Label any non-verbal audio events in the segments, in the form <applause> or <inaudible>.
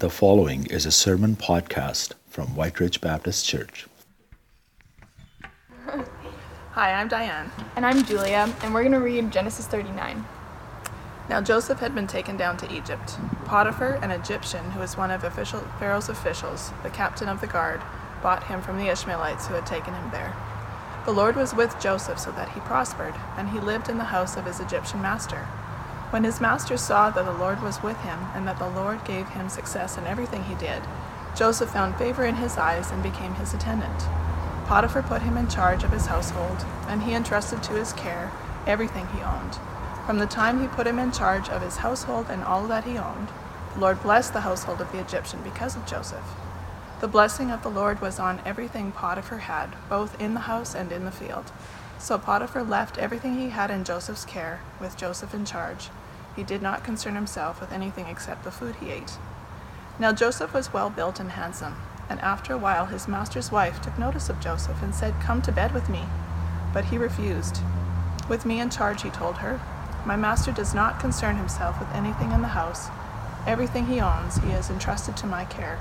The following is a sermon podcast from White Ridge Baptist Church. <laughs> Hi, I'm Diane. And I'm Julia, and we're going to read Genesis 39. Now Joseph had been taken down to Egypt. Potiphar, an Egyptian who was one of official, Pharaoh's officials, the captain of the guard, bought him from the Ishmaelites who had taken him there. The Lord was with Joseph so that he prospered, and he lived in the house of his Egyptian master. When his master saw that the Lord was with him, and that the Lord gave him success in everything he did, Joseph found favor in his eyes and became his attendant. Potiphar put him in charge of his household, and he entrusted to his care everything he owned. From the time he put him in charge of his household and all that he owned, the Lord blessed the household of the Egyptian because of Joseph. The blessing of the Lord was on everything Potiphar had, both in the house and in the field. So Potiphar left everything he had in Joseph's care, with Joseph in charge. He did not concern himself with anything except the food he ate. Now Joseph was well built and handsome, and after a while his master's wife took notice of Joseph and said, Come to bed with me. But he refused. With me in charge, he told her, My master does not concern himself with anything in the house. Everything he owns he has entrusted to my care.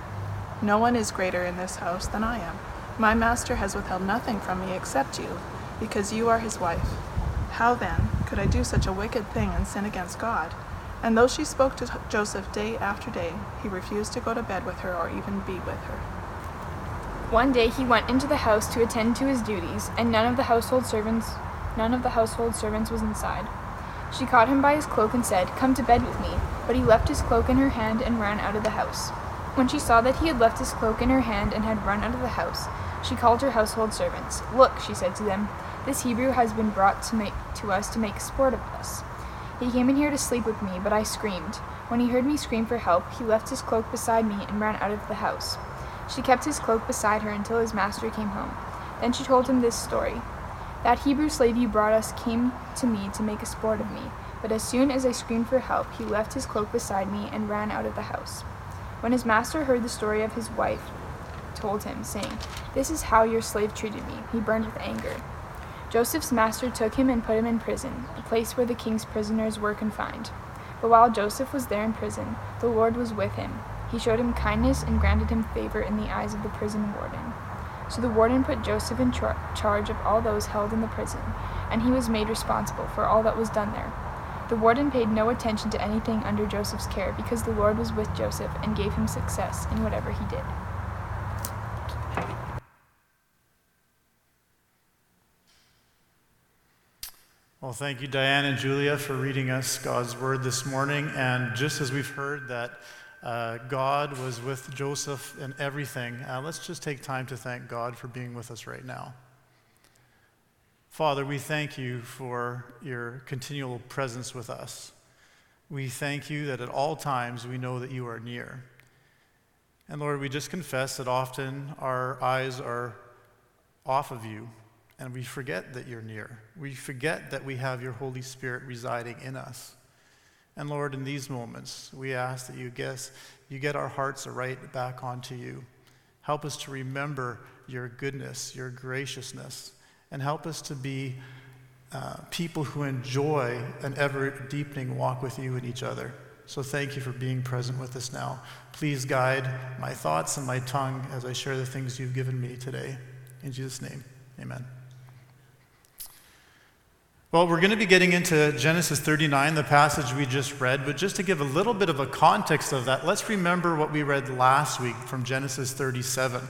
No one is greater in this house than I am. My master has withheld nothing from me except you, because you are his wife. How then could I do such a wicked thing and sin against God? And though she spoke to Joseph day after day, he refused to go to bed with her or even be with her. One day he went into the house to attend to his duties, and none of the household servants none of the household servants was inside. She caught him by his cloak and said, Come to bed with me. But he left his cloak in her hand and ran out of the house. When she saw that he had left his cloak in her hand and had run out of the house, she called her household servants. Look, she said to them, this Hebrew has been brought to, make, to us to make sport of us. He came in here to sleep with me, but I screamed. When he heard me scream for help, he left his cloak beside me and ran out of the house. She kept his cloak beside her until his master came home. Then she told him this story. That Hebrew slave you brought us came to me to make a sport of me, but as soon as I screamed for help, he left his cloak beside me and ran out of the house. When his master heard the story of his wife, told him, saying, This is how your slave treated me, he burned with anger. Joseph's master took him and put him in prison, the place where the king's prisoners were confined. But while Joseph was there in prison, the Lord was with him. He showed him kindness and granted him favor in the eyes of the prison warden. So the warden put Joseph in char- charge of all those held in the prison, and he was made responsible for all that was done there. The warden paid no attention to anything under Joseph's care because the Lord was with Joseph and gave him success in whatever he did. Well, thank you, Diane and Julia, for reading us God's word this morning. And just as we've heard that uh, God was with Joseph in everything, uh, let's just take time to thank God for being with us right now. Father, we thank you for your continual presence with us. We thank you that at all times we know that you are near. And Lord, we just confess that often our eyes are off of you and we forget that you're near. We forget that we have your Holy Spirit residing in us. And Lord, in these moments, we ask that you guess you get our hearts right back onto you. Help us to remember your goodness, your graciousness, and help us to be uh, people who enjoy an ever deepening walk with you and each other. So thank you for being present with us now. Please guide my thoughts and my tongue as I share the things you've given me today. In Jesus' name, amen. Well, we're going to be getting into Genesis 39, the passage we just read, but just to give a little bit of a context of that, let's remember what we read last week from Genesis 37.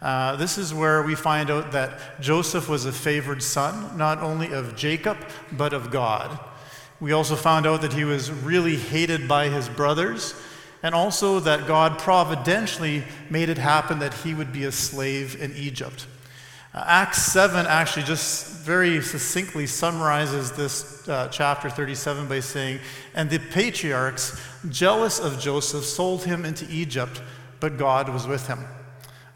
Uh, this is where we find out that Joseph was a favored son, not only of Jacob, but of God. We also found out that he was really hated by his brothers, and also that God providentially made it happen that he would be a slave in Egypt. Uh, Acts 7 actually just very succinctly summarizes this uh, chapter 37 by saying, And the patriarchs, jealous of Joseph, sold him into Egypt, but God was with him.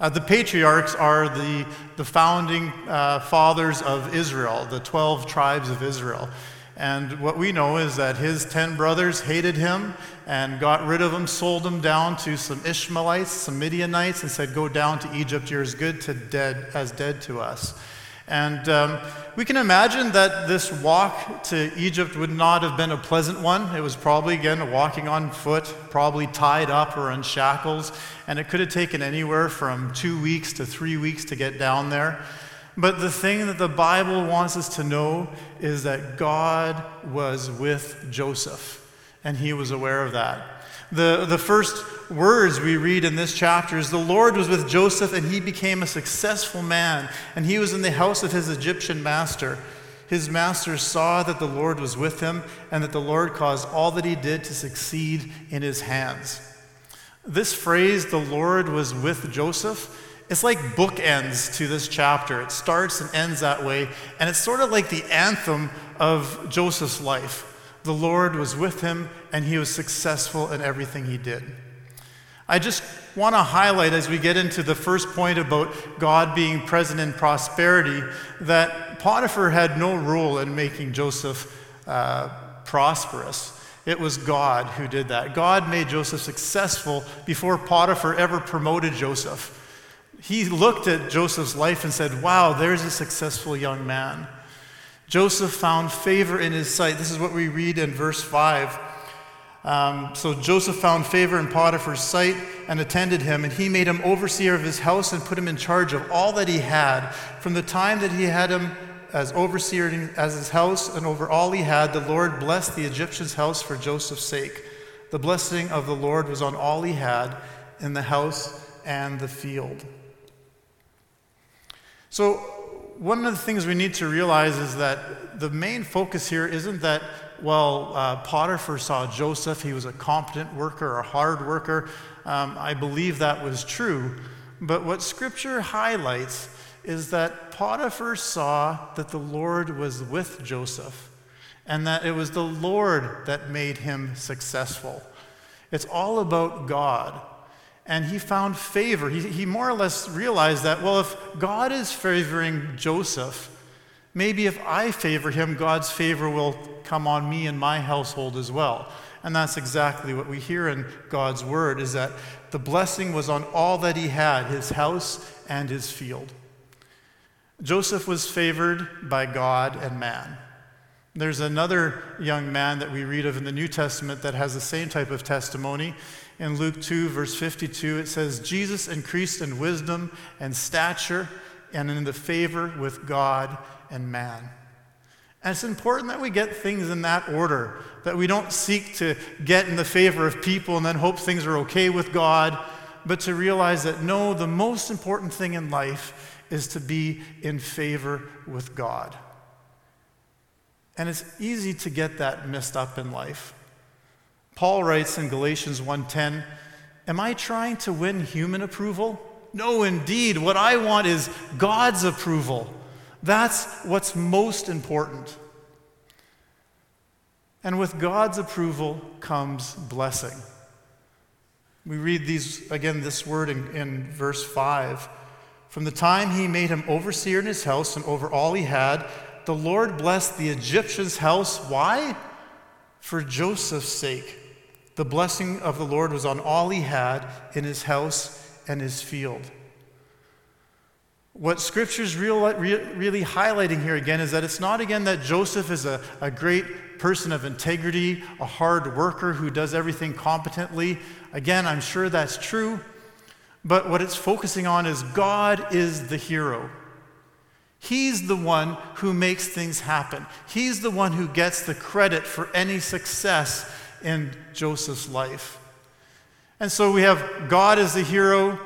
Uh, the patriarchs are the, the founding uh, fathers of Israel, the 12 tribes of Israel. And what we know is that his 10 brothers hated him and got rid of him, sold him down to some Ishmaelites, some Midianites, and said, Go down to Egypt, you're as good to dead as dead to us. And um, we can imagine that this walk to Egypt would not have been a pleasant one. It was probably, again, walking on foot, probably tied up or in shackles, and it could have taken anywhere from two weeks to three weeks to get down there. But the thing that the Bible wants us to know is that God was with Joseph, and he was aware of that. The, the first words we read in this chapter is the Lord was with Joseph, and he became a successful man, and he was in the house of his Egyptian master. His master saw that the Lord was with him, and that the Lord caused all that he did to succeed in his hands. This phrase, the Lord was with Joseph, it's like bookends to this chapter. It starts and ends that way, and it's sort of like the anthem of Joseph's life. The Lord was with him, and he was successful in everything he did. I just want to highlight as we get into the first point about God being present in prosperity that Potiphar had no role in making Joseph uh, prosperous. It was God who did that. God made Joseph successful before Potiphar ever promoted Joseph. He looked at Joseph's life and said, Wow, there's a successful young man. Joseph found favor in his sight. This is what we read in verse 5. Um, so Joseph found favor in Potiphar's sight and attended him, and he made him overseer of his house and put him in charge of all that he had. From the time that he had him as overseer as his house and over all he had, the Lord blessed the Egyptian's house for Joseph's sake. The blessing of the Lord was on all he had in the house and the field. So, one of the things we need to realize is that the main focus here isn't that, well, uh, Potiphar saw Joseph, he was a competent worker, a hard worker. Um, I believe that was true. But what Scripture highlights is that Potiphar saw that the Lord was with Joseph and that it was the Lord that made him successful. It's all about God and he found favor. He, he more or less realized that, well, if God is favoring Joseph, maybe if I favor him, God's favor will come on me and my household as well. And that's exactly what we hear in God's word is that the blessing was on all that he had, his house and his field. Joseph was favored by God and man. There's another young man that we read of in the New Testament that has the same type of testimony. In Luke 2, verse 52, it says, Jesus increased in wisdom and stature and in the favor with God and man. And it's important that we get things in that order, that we don't seek to get in the favor of people and then hope things are okay with God, but to realize that no, the most important thing in life is to be in favor with God. And it's easy to get that messed up in life. Paul writes in Galatians 1:10, "Am I trying to win human approval? No, indeed. What I want is God's approval. That's what's most important." And with God's approval comes blessing. We read these again this word in, in verse 5. From the time he made him overseer in his house and over all he had, the Lord blessed the Egyptian's house. Why? For Joseph's sake. The blessing of the Lord was on all he had in his house and his field. What Scripture's real, really highlighting here again is that it's not again that Joseph is a, a great person of integrity, a hard worker who does everything competently. Again, I'm sure that's true. But what it's focusing on is God is the hero. He's the one who makes things happen. He's the one who gets the credit for any success in Joseph's life. And so we have God as the hero,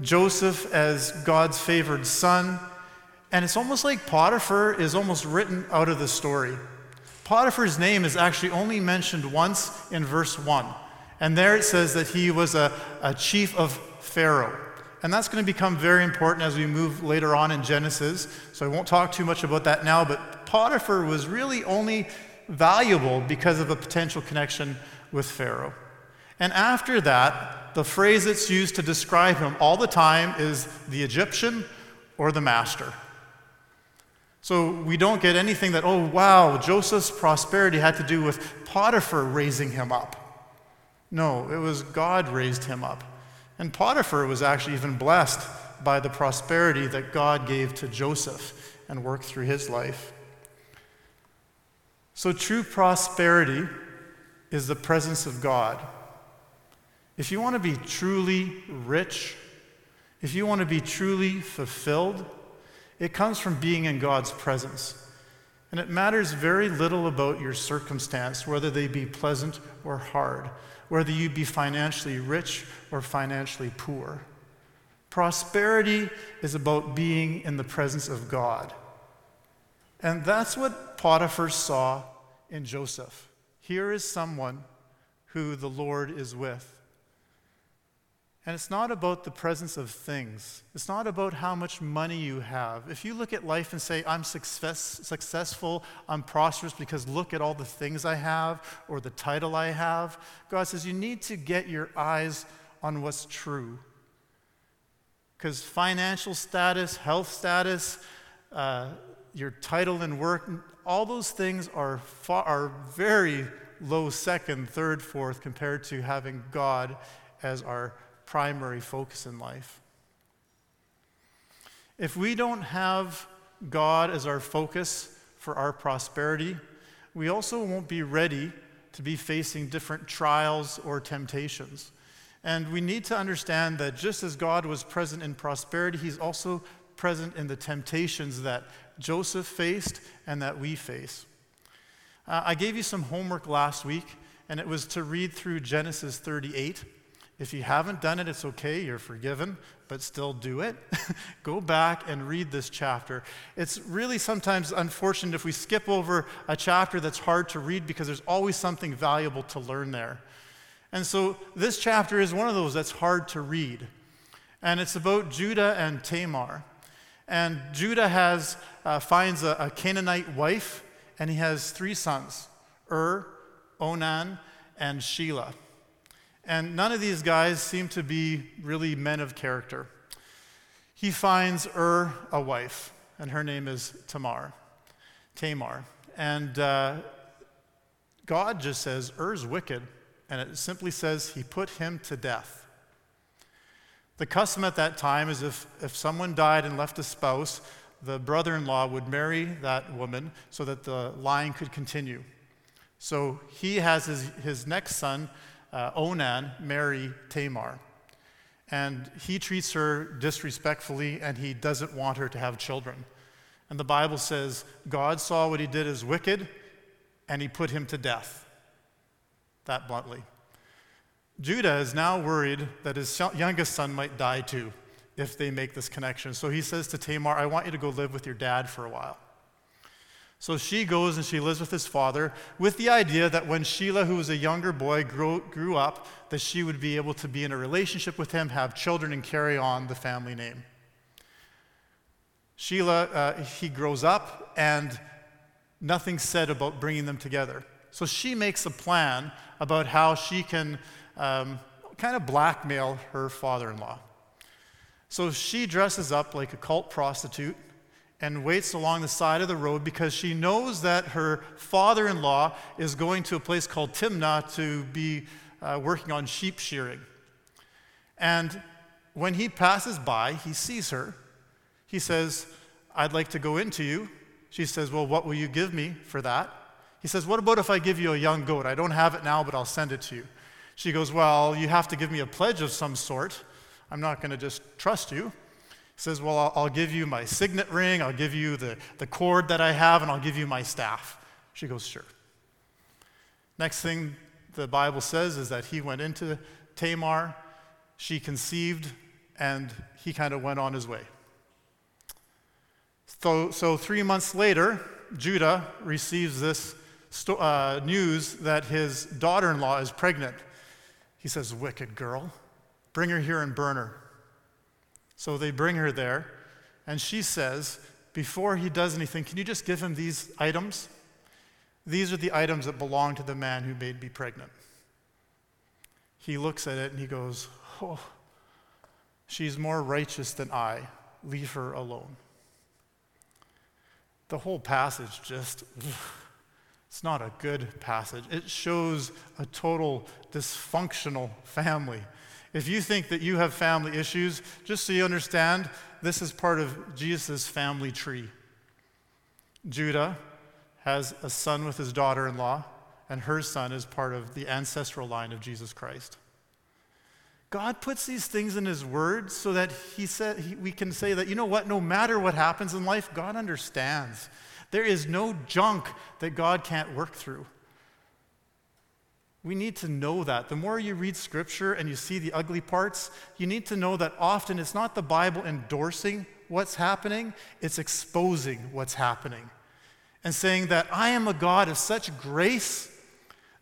Joseph as God's favored son, and it's almost like Potiphar is almost written out of the story. Potiphar's name is actually only mentioned once in verse 1. And there it says that he was a, a chief of Pharaoh. And that's going to become very important as we move later on in Genesis. So I won't talk too much about that now, but Potiphar was really only valuable because of a potential connection with Pharaoh. And after that, the phrase that's used to describe him all the time is the Egyptian or the master. So we don't get anything that, oh, wow, Joseph's prosperity had to do with Potiphar raising him up. No, it was God raised him up. And Potiphar was actually even blessed by the prosperity that God gave to Joseph. and worked through his life. So, true prosperity is the presence of God. If you want to be truly rich, if you want to be truly fulfilled, it comes from being in God's presence. And it matters very little about your circumstance, whether they be pleasant or hard, whether you be financially rich or financially poor. Prosperity is about being in the presence of God. And that's what Potiphar saw in Joseph. Here is someone who the Lord is with. And it's not about the presence of things. It's not about how much money you have. If you look at life and say, I'm success, successful, I'm prosperous because look at all the things I have or the title I have, God says you need to get your eyes on what's true. Because financial status, health status, uh, your title and work, all those things are, far, are very low second, third, fourth compared to having God as our primary focus in life. If we don't have God as our focus for our prosperity, we also won't be ready to be facing different trials or temptations. And we need to understand that just as God was present in prosperity, He's also present in the temptations that Joseph faced and that we face. Uh, I gave you some homework last week, and it was to read through Genesis 38. If you haven't done it, it's okay, you're forgiven, but still do it. <laughs> Go back and read this chapter. It's really sometimes unfortunate if we skip over a chapter that's hard to read because there's always something valuable to learn there. And so this chapter is one of those that's hard to read. And it's about Judah and Tamar. And Judah has, uh, finds a, a Canaanite wife, and he has three sons Ur, Onan, and Shelah. And none of these guys seem to be really men of character. He finds Ur a wife, and her name is Tamar. Tamar. And uh, God just says, Er's wicked. And it simply says he put him to death. The custom at that time is if, if someone died and left a spouse, the brother in law would marry that woman so that the line could continue. So he has his, his next son uh, Onan marry Tamar. And he treats her disrespectfully and he doesn't want her to have children. And the Bible says God saw what he did as wicked and he put him to death. That bluntly. Judah is now worried that his youngest son might die too if they make this connection. So he says to Tamar, I want you to go live with your dad for a while. So she goes and she lives with his father with the idea that when Shelah, who was a younger boy, grew, grew up, that she would be able to be in a relationship with him, have children, and carry on the family name. Shelah, uh, he grows up, and nothing's said about bringing them together. So she makes a plan about how she can um, kind of blackmail her father in law. So she dresses up like a cult prostitute and waits along the side of the road because she knows that her father in law is going to a place called Timnah to be uh, working on sheep shearing. And when he passes by, he sees her. He says, I'd like to go into you. She says, Well, what will you give me for that? He says, What about if I give you a young goat? I don't have it now, but I'll send it to you. She goes, Well, you have to give me a pledge of some sort. I'm not going to just trust you He says, Well, I'll, I'll give you my signet ring, I'll give you the, the cord that I have, and I'll give you my staff. She goes, Sure. Next thing the Bible says is that he went into Tamar, she conceived, and he kind of went on his way. So, so three months later, Judah receives this sto- uh, news that his daughter in law is pregnant. He says, Wicked girl, bring her here and burn her. So they bring her there, and she says, before he does anything, can you just give him these items? These are the items that belong to the man who made me pregnant. He looks at it and he goes, Oh, she's more righteous than I. Leave her alone. The whole passage just, it's not a good passage. It shows a total dysfunctional family. If you think that you have family issues, just so you understand, this is part of Jesus' family tree. Judah has a son with his daughter in law, and her son is part of the ancestral line of Jesus Christ. God puts these things in His Word so that He said he, we can say that you know what, no matter what happens in life, God understands. There is no junk that God can't work through. We need to know that. The more you read Scripture and you see the ugly parts, you need to know that often it's not the Bible endorsing what's happening, it's exposing what's happening and saying that I am a God of such grace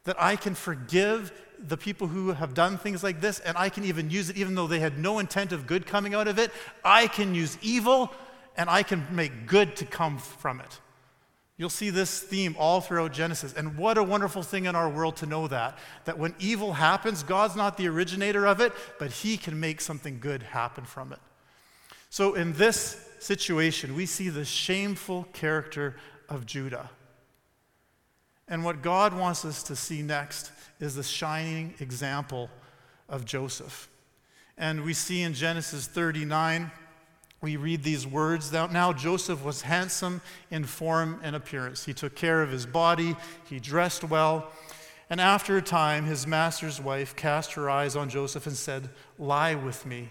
that I can forgive the people who have done things like this, and I can even use it even though they had no intent of good coming out of it. I can use evil, and I can make good to come from it. You'll see this theme all throughout Genesis. And what a wonderful thing in our world to know that. That when evil happens, God's not the originator of it, but He can make something good happen from it. So in this situation, we see the shameful character of Judah. And what God wants us to see next is the shining example of Joseph. And we see in Genesis 39, we read these words Now Joseph was handsome in form and appearance. He took care of his body, he dressed well. And after a time, his master's wife cast her eyes on Joseph and said, Lie with me.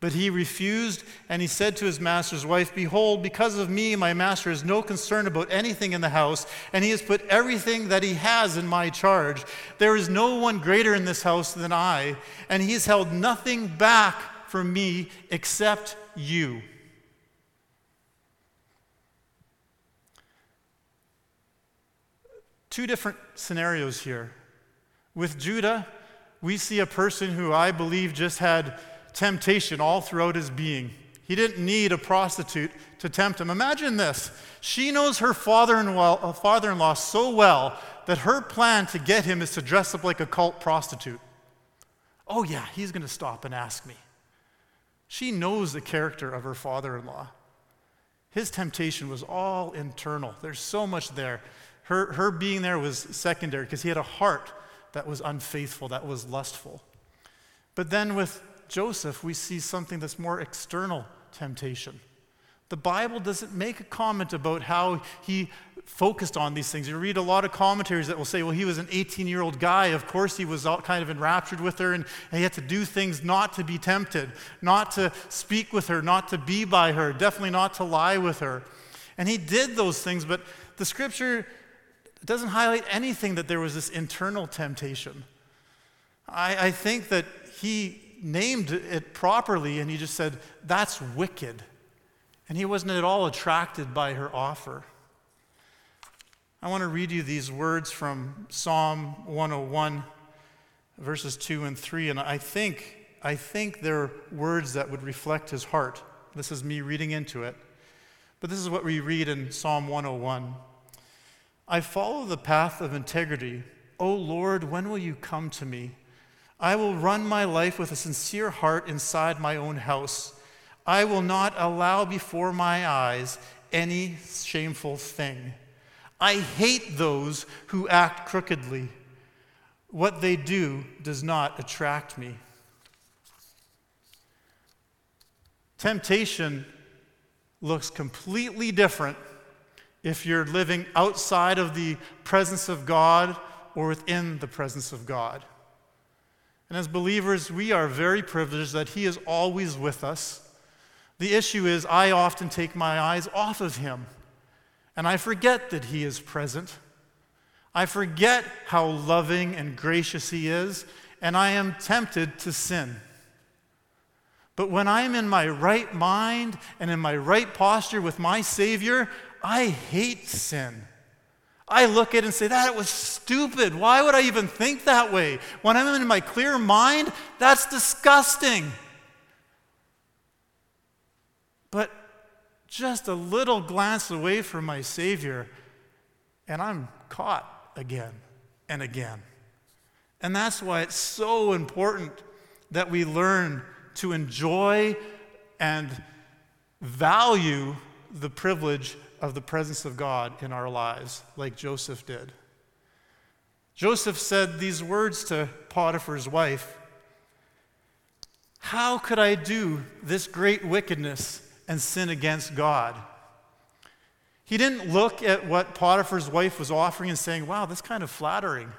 But he refused, and he said to his master's wife, Behold, because of me, my master has no concern about anything in the house, and he has put everything that he has in my charge. There is no one greater in this house than I, and he has held nothing back from me except you. Two different scenarios here. With Judah, we see a person who I believe just had temptation all throughout his being. He didn't need a prostitute to tempt him. Imagine this. She knows her father in law uh, so well that her plan to get him is to dress up like a cult prostitute. Oh, yeah, he's going to stop and ask me. She knows the character of her father in law. His temptation was all internal. There's so much there. Her, her being there was secondary because he had a heart that was unfaithful, that was lustful. But then with Joseph, we see something that's more external temptation. The Bible doesn't make a comment about how he focused on these things. You read a lot of commentaries that will say, well, he was an 18 year old guy. Of course, he was all kind of enraptured with her, and, and he had to do things not to be tempted, not to speak with her, not to be by her, definitely not to lie with her. And he did those things, but the scripture doesn't highlight anything that there was this internal temptation. I, I think that he named it properly and he just said, That's wicked. And he wasn't at all attracted by her offer. I want to read you these words from Psalm 101, verses 2 and 3. And I think, I think they're words that would reflect his heart. This is me reading into it. But this is what we read in Psalm 101 I follow the path of integrity. O Lord, when will you come to me? I will run my life with a sincere heart inside my own house. I will not allow before my eyes any shameful thing. I hate those who act crookedly. What they do does not attract me. Temptation looks completely different if you're living outside of the presence of God or within the presence of God. And as believers, we are very privileged that He is always with us. The issue is, I often take my eyes off of Him, and I forget that He is present. I forget how loving and gracious He is, and I am tempted to sin. But when I'm in my right mind and in my right posture with my Savior, I hate sin. I look at it and say, that was stupid. Why would I even think that way? When I'm in my clear mind, that's disgusting. But just a little glance away from my Savior, and I'm caught again and again. And that's why it's so important that we learn to enjoy and value the privilege of the presence of God in our lives, like Joseph did. Joseph said these words to Potiphar's wife How could I do this great wickedness and sin against God? He didn't look at what Potiphar's wife was offering and saying, wow, that's kind of flattering.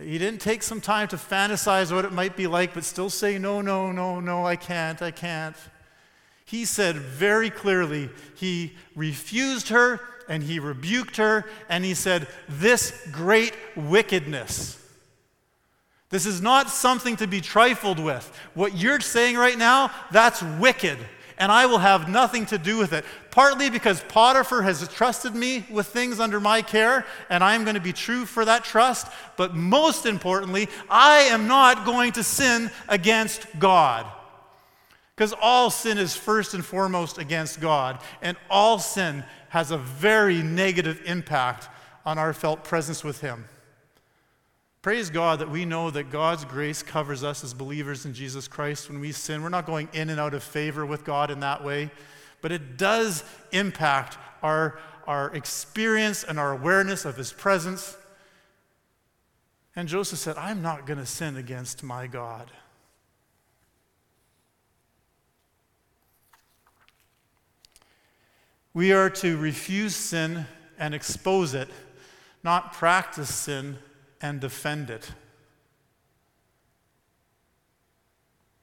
He didn't take some time to fantasize what it might be like, but still say, no, no, no, no, I can't, I can't. He said very clearly, he refused her and he rebuked her and he said, This great wickedness. This is not something to be trifled with. What you're saying right now, that's wicked and I will have nothing to do with it. Partly because Potiphar has trusted me with things under my care, and I am going to be true for that trust. But most importantly, I am not going to sin against God. Because all sin is first and foremost against God, and all sin has a very negative impact on our felt presence with Him. Praise God that we know that God's grace covers us as believers in Jesus Christ when we sin. We're not going in and out of favor with God in that way, but it does impact our, our experience and our awareness of His presence. And Joseph said, I'm not going to sin against my God. We are to refuse sin and expose it, not practice sin and defend it.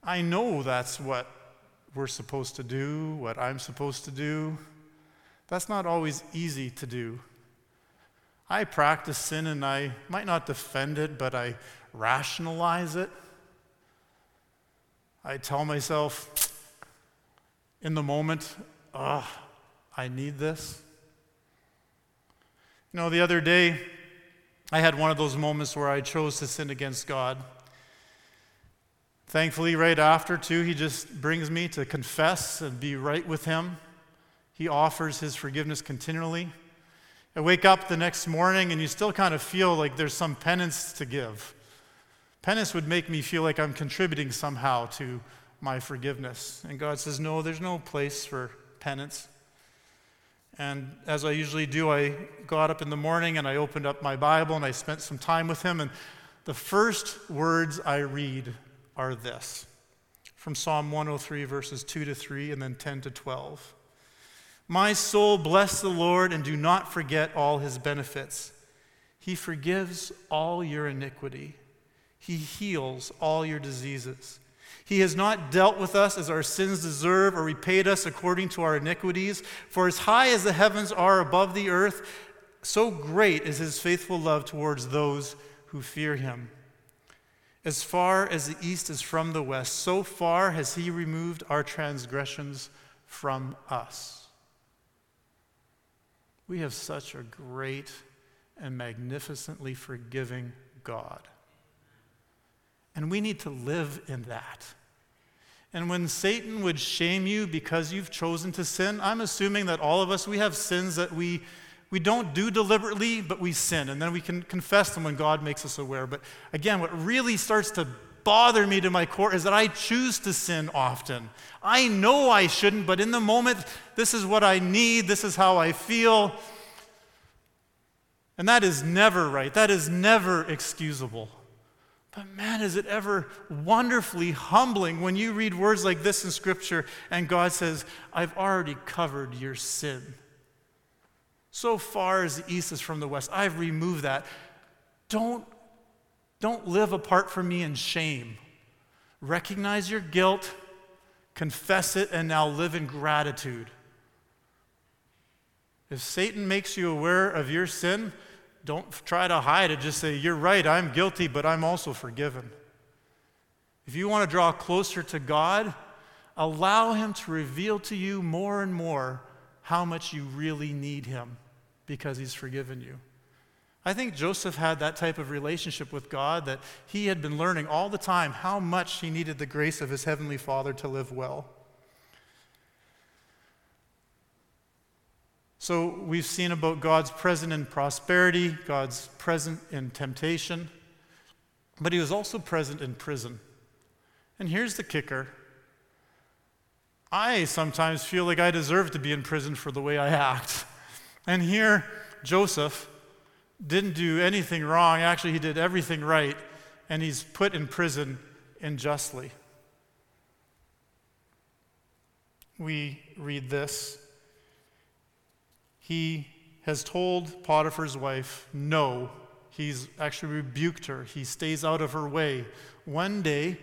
I know that's what we're supposed to do, what I'm supposed to do. That's not always easy to do. I practice sin and I might not defend it, but I rationalize it. I tell myself in the moment, oh, I need this. You know, the other day, I had one of those moments where I chose to sin against God. Thankfully, right after, too, he just brings me to confess and be right with him. He offers his forgiveness continually. I wake up the next morning and you still kind of feel like there's some penance to give. Penance would make me feel like I'm contributing somehow to my forgiveness. And God says, No, there's no place for penance. And as I usually do, I got up in the morning and I opened up my Bible and I spent some time with him. And the first words I read are this from Psalm 103, verses 2 to 3, and then 10 to 12. My soul, bless the Lord and do not forget all his benefits. He forgives all your iniquity, he heals all your diseases. He has not dealt with us as our sins deserve or repaid us according to our iniquities. For as high as the heavens are above the earth, so great is his faithful love towards those who fear him. As far as the east is from the west, so far has he removed our transgressions from us. We have such a great and magnificently forgiving God. And we need to live in that. And when Satan would shame you because you've chosen to sin, I'm assuming that all of us, we have sins that we, we don't do deliberately, but we sin. And then we can confess them when God makes us aware. But again, what really starts to bother me to my core is that I choose to sin often. I know I shouldn't, but in the moment, this is what I need, this is how I feel. And that is never right. That is never excusable. But man, is it ever wonderfully humbling when you read words like this in Scripture and God says, I've already covered your sin. So far as the east is from the west, I've removed that. Don't, don't live apart from me in shame. Recognize your guilt, confess it, and now live in gratitude. If Satan makes you aware of your sin, don't try to hide it. Just say, You're right, I'm guilty, but I'm also forgiven. If you want to draw closer to God, allow Him to reveal to you more and more how much you really need Him because He's forgiven you. I think Joseph had that type of relationship with God that he had been learning all the time how much he needed the grace of his heavenly Father to live well. So we've seen about God's present in prosperity, God's present in temptation, but he was also present in prison. And here's the kicker I sometimes feel like I deserve to be in prison for the way I act. And here, Joseph didn't do anything wrong. Actually, he did everything right, and he's put in prison unjustly. We read this he has told Potiphar's wife no. He's actually rebuked her. He stays out of her way. One day,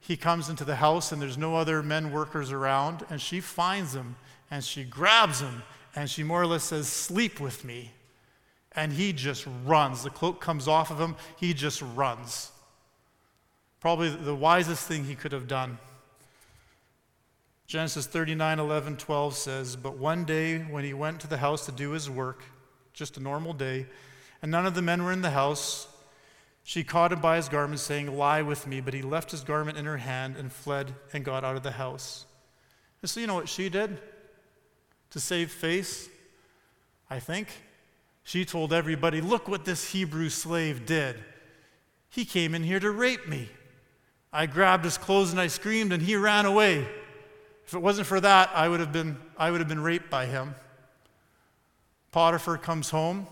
he comes into the house and there's no other men workers around, and she finds him and she grabs him and she more or less says, Sleep with me. And he just runs. The cloak comes off of him, he just runs. Probably the wisest thing he could have done. Genesis 39 11, 12 says, But one day when he went to the house to do his work, just a normal day, and none of the men were in the house, she caught him by his garment, saying, Lie with me. But he left his garment in her hand and fled and got out of the house. And so, you know what she did to save face? I think. She told everybody, Look what this Hebrew slave did. He came in here to rape me. I grabbed his clothes and I screamed, and he ran away. If it wasn't for that, I would have been, I would have been raped by him. Potiphar comes home.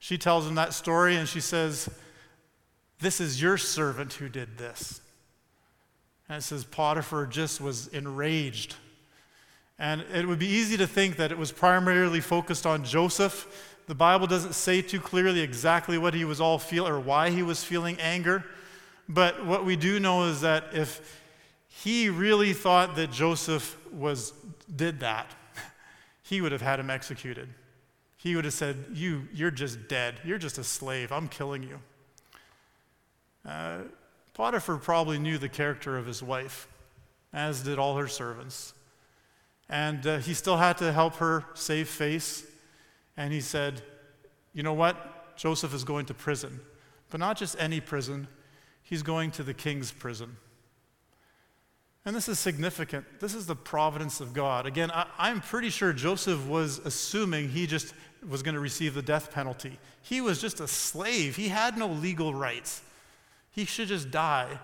She tells him that story and she says, This is your servant who did this. And it says Potiphar just was enraged. And it would be easy to think that it was primarily focused on Joseph. The Bible doesn't say too clearly exactly what he was all feeling or why he was feeling anger. But what we do know is that if he really thought that Joseph was, did that, <laughs> he would have had him executed. He would have said, you, You're just dead. You're just a slave. I'm killing you. Uh, Potiphar probably knew the character of his wife, as did all her servants. And uh, he still had to help her save face. And he said, You know what? Joseph is going to prison. But not just any prison, he's going to the king's prison. And this is significant. This is the providence of God. Again, I, am pretty sure Joseph was assuming he just was going to receive the death penalty. He was just a slave, he had no legal rights. He should just die.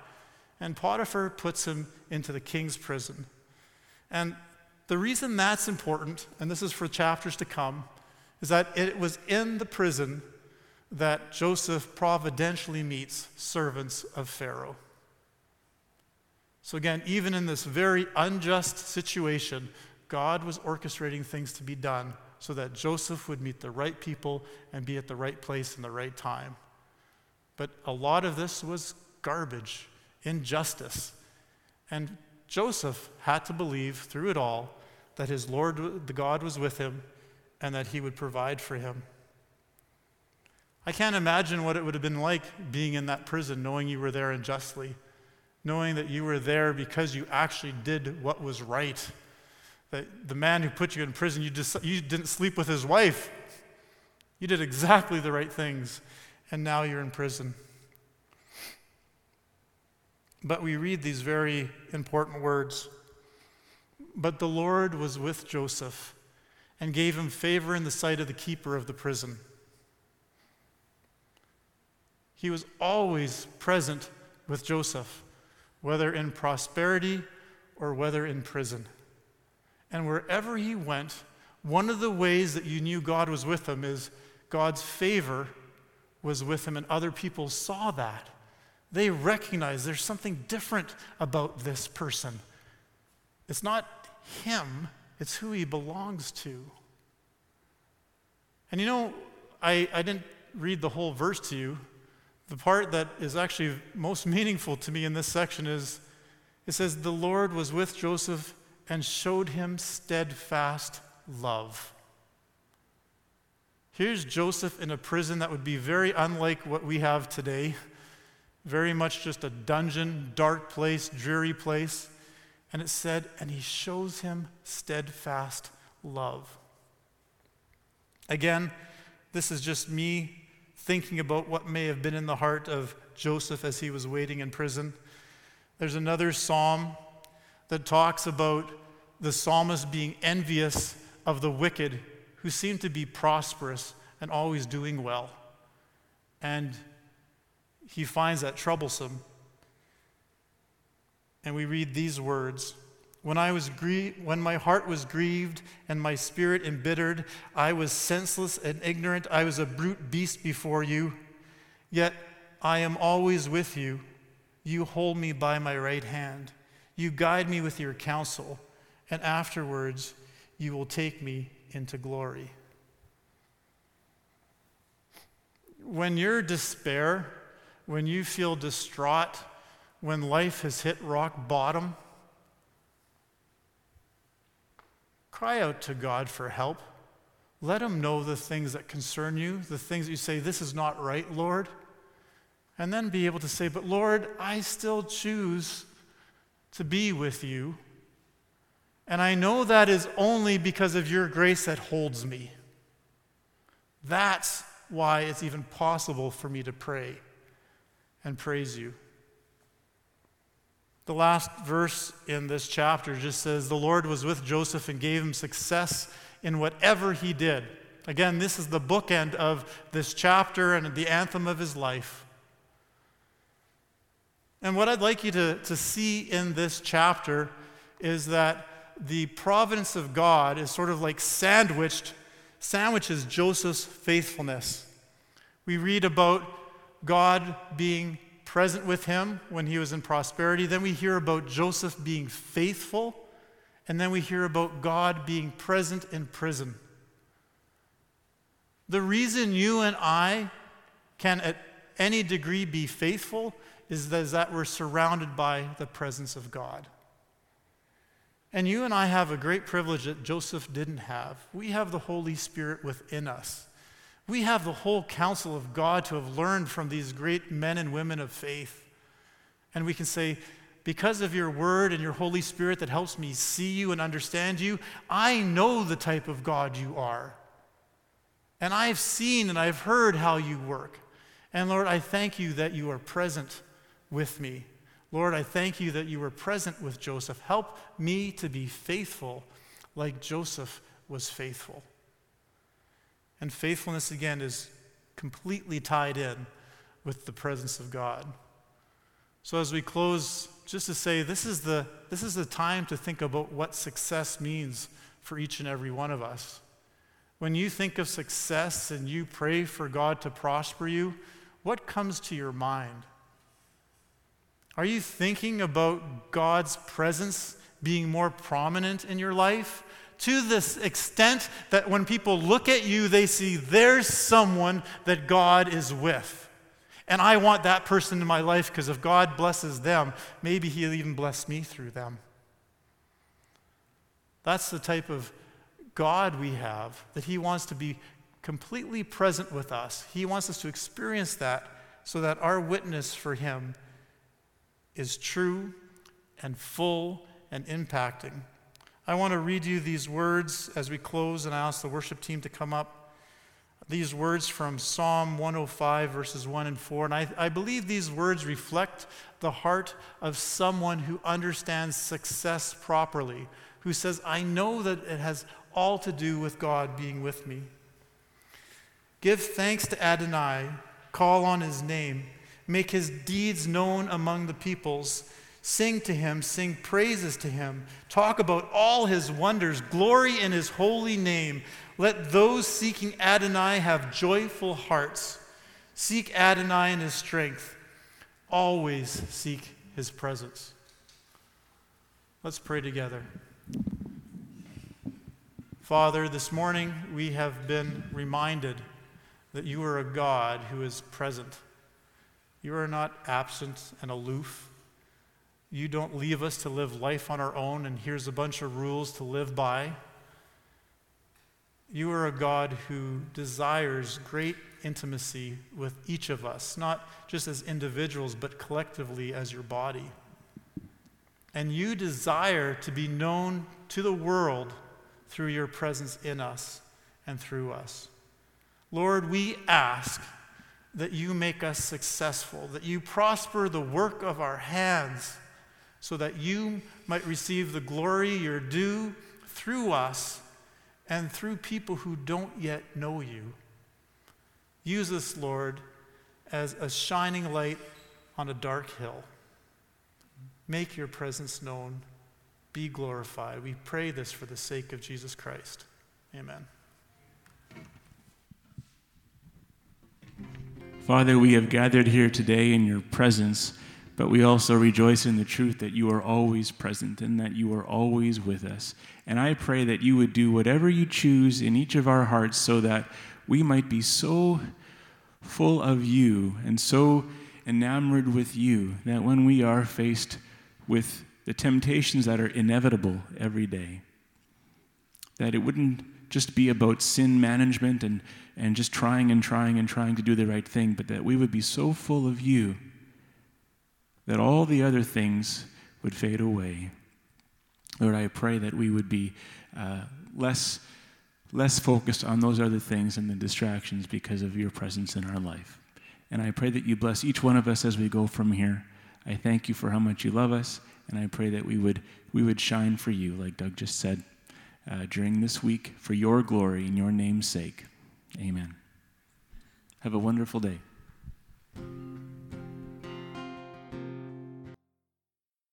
And Potiphar puts him into the king's prison. And the reason that's important, and this is for chapters to come, is that it was in the prison that Joseph providentially meets servants of Pharaoh. So, again, even in this very unjust situation, God was orchestrating things to be done so that Joseph would meet the right people and be at the right place in the right time. But a lot of this was garbage, injustice. And Joseph had to believe through it all that his Lord, the God, was with him and that he would provide for him. I can't imagine what it would have been like being in that prison, knowing you were there unjustly knowing that you were there because you actually did what was right. That the man who put you in prison, you, just, you didn't sleep with his wife. You did exactly the right things, and now you're in prison. But we read these very important words. But the Lord was with Joseph and gave him favor in the sight of the keeper of the prison. He was always present with Joseph whether in prosperity or whether in prison. And wherever he went, one of the ways that you knew God was with him is God's favor was with him, and other people saw that. They recognized there's something different about this person. It's not him, it's who he belongs to. And you know, I, I didn't read the whole verse to you, the part that is actually most meaningful to me in this section is it says, The Lord was with Joseph and showed him steadfast love. Here's Joseph in a prison that would be very unlike what we have today, very much just a dungeon, dark place, dreary place. And it said, and he shows him steadfast love. Again, this is just me thinking about what may have been in the heart of Joseph as he was waiting in prison. There's another psalm that talks about the psalmist being envious of the wicked who seem to be prosperous and always doing well. And he finds that troublesome. And we read these words when, I was grie- when my heart was grieved and my spirit embittered, I was senseless and ignorant. I was a brute beast before you. Yet I am always with you. You hold me by my right hand. You guide me with your counsel, and afterwards you will take me into glory. when you're despair, when you feel distraught, when life has hit rock bottom, cry out to God for help. Let Him know the things that concern you, the things that you say, This is not right, Lord. And then be able to say, But Lord, I still choose to be with you. And I know that is only because of your grace that holds me. That's why it's even possible for me to pray and praise you. The last verse in this chapter just says, The Lord was with Joseph and gave him success in whatever he did. Again, this is the bookend of this chapter and the anthem of his life. And what I'd like you to, to see in this chapter is that the providence of God is sort of like sandwiched, sandwiches Joseph's faithfulness. We read about God being present with him when he was in prosperity. Then we hear about Joseph being faithful. And then we hear about God being present in prison. The reason you and I can, at any degree, be faithful is that we're surrounded by the presence of God. And you and I have a great privilege that Joseph didn't have. We have the Holy Spirit within us. We have the whole counsel of God to have learned from these great men and women of faith. And we can say, because of your word and your Holy Spirit that helps me see you and understand you, I know the type of God you are. And I've seen and I've heard how you work. And Lord, I thank you that you are present with me. Lord, I thank you that you were present with Joseph. Help me to be faithful like Joseph was faithful. And faithfulness, again, is completely tied in with the presence of God. So, as we close, just to say this is, the, this is the time to think about what success means for each and every one of us. When you think of success and you pray for God to prosper you, what comes to your mind? Are you thinking about God's presence being more prominent in your life? To this extent that when people look at you, they see there's someone that God is with. And I want that person in my life because if God blesses them, maybe He'll even bless me through them. That's the type of God we have, that He wants to be completely present with us. He wants us to experience that so that our witness for Him is true and full and impacting. I want to read you these words as we close and I ask the worship team to come up. These words from Psalm 105, verses 1 and 4. And I, I believe these words reflect the heart of someone who understands success properly, who says, I know that it has all to do with God being with me. Give thanks to Adonai, call on his name. Make his deeds known among the peoples. Sing to him, sing praises to him. Talk about all his wonders, glory in his holy name. Let those seeking Adonai have joyful hearts. Seek Adonai in his strength. Always seek his presence. Let's pray together. Father, this morning we have been reminded that you are a God who is present. You are not absent and aloof. You don't leave us to live life on our own and here's a bunch of rules to live by. You are a God who desires great intimacy with each of us, not just as individuals, but collectively as your body. And you desire to be known to the world through your presence in us and through us. Lord, we ask that you make us successful, that you prosper the work of our hands, so that you might receive the glory you're due through us and through people who don't yet know you. Use us, Lord, as a shining light on a dark hill. Make your presence known. Be glorified. We pray this for the sake of Jesus Christ. Amen. Father, we have gathered here today in your presence, but we also rejoice in the truth that you are always present and that you are always with us. And I pray that you would do whatever you choose in each of our hearts so that we might be so full of you, and so enamored with you that when we are faced with the temptations that are inevitable every day, that it wouldn't just be about sin management and, and just trying and trying and trying to do the right thing, but that we would be so full of you that all the other things would fade away. Lord, I pray that we would be uh, less, less focused on those other things and the distractions because of your presence in our life. And I pray that you bless each one of us as we go from here. I thank you for how much you love us, and I pray that we would, we would shine for you, like Doug just said, uh, during this week for your glory and your name's sake. Amen. Have a wonderful day.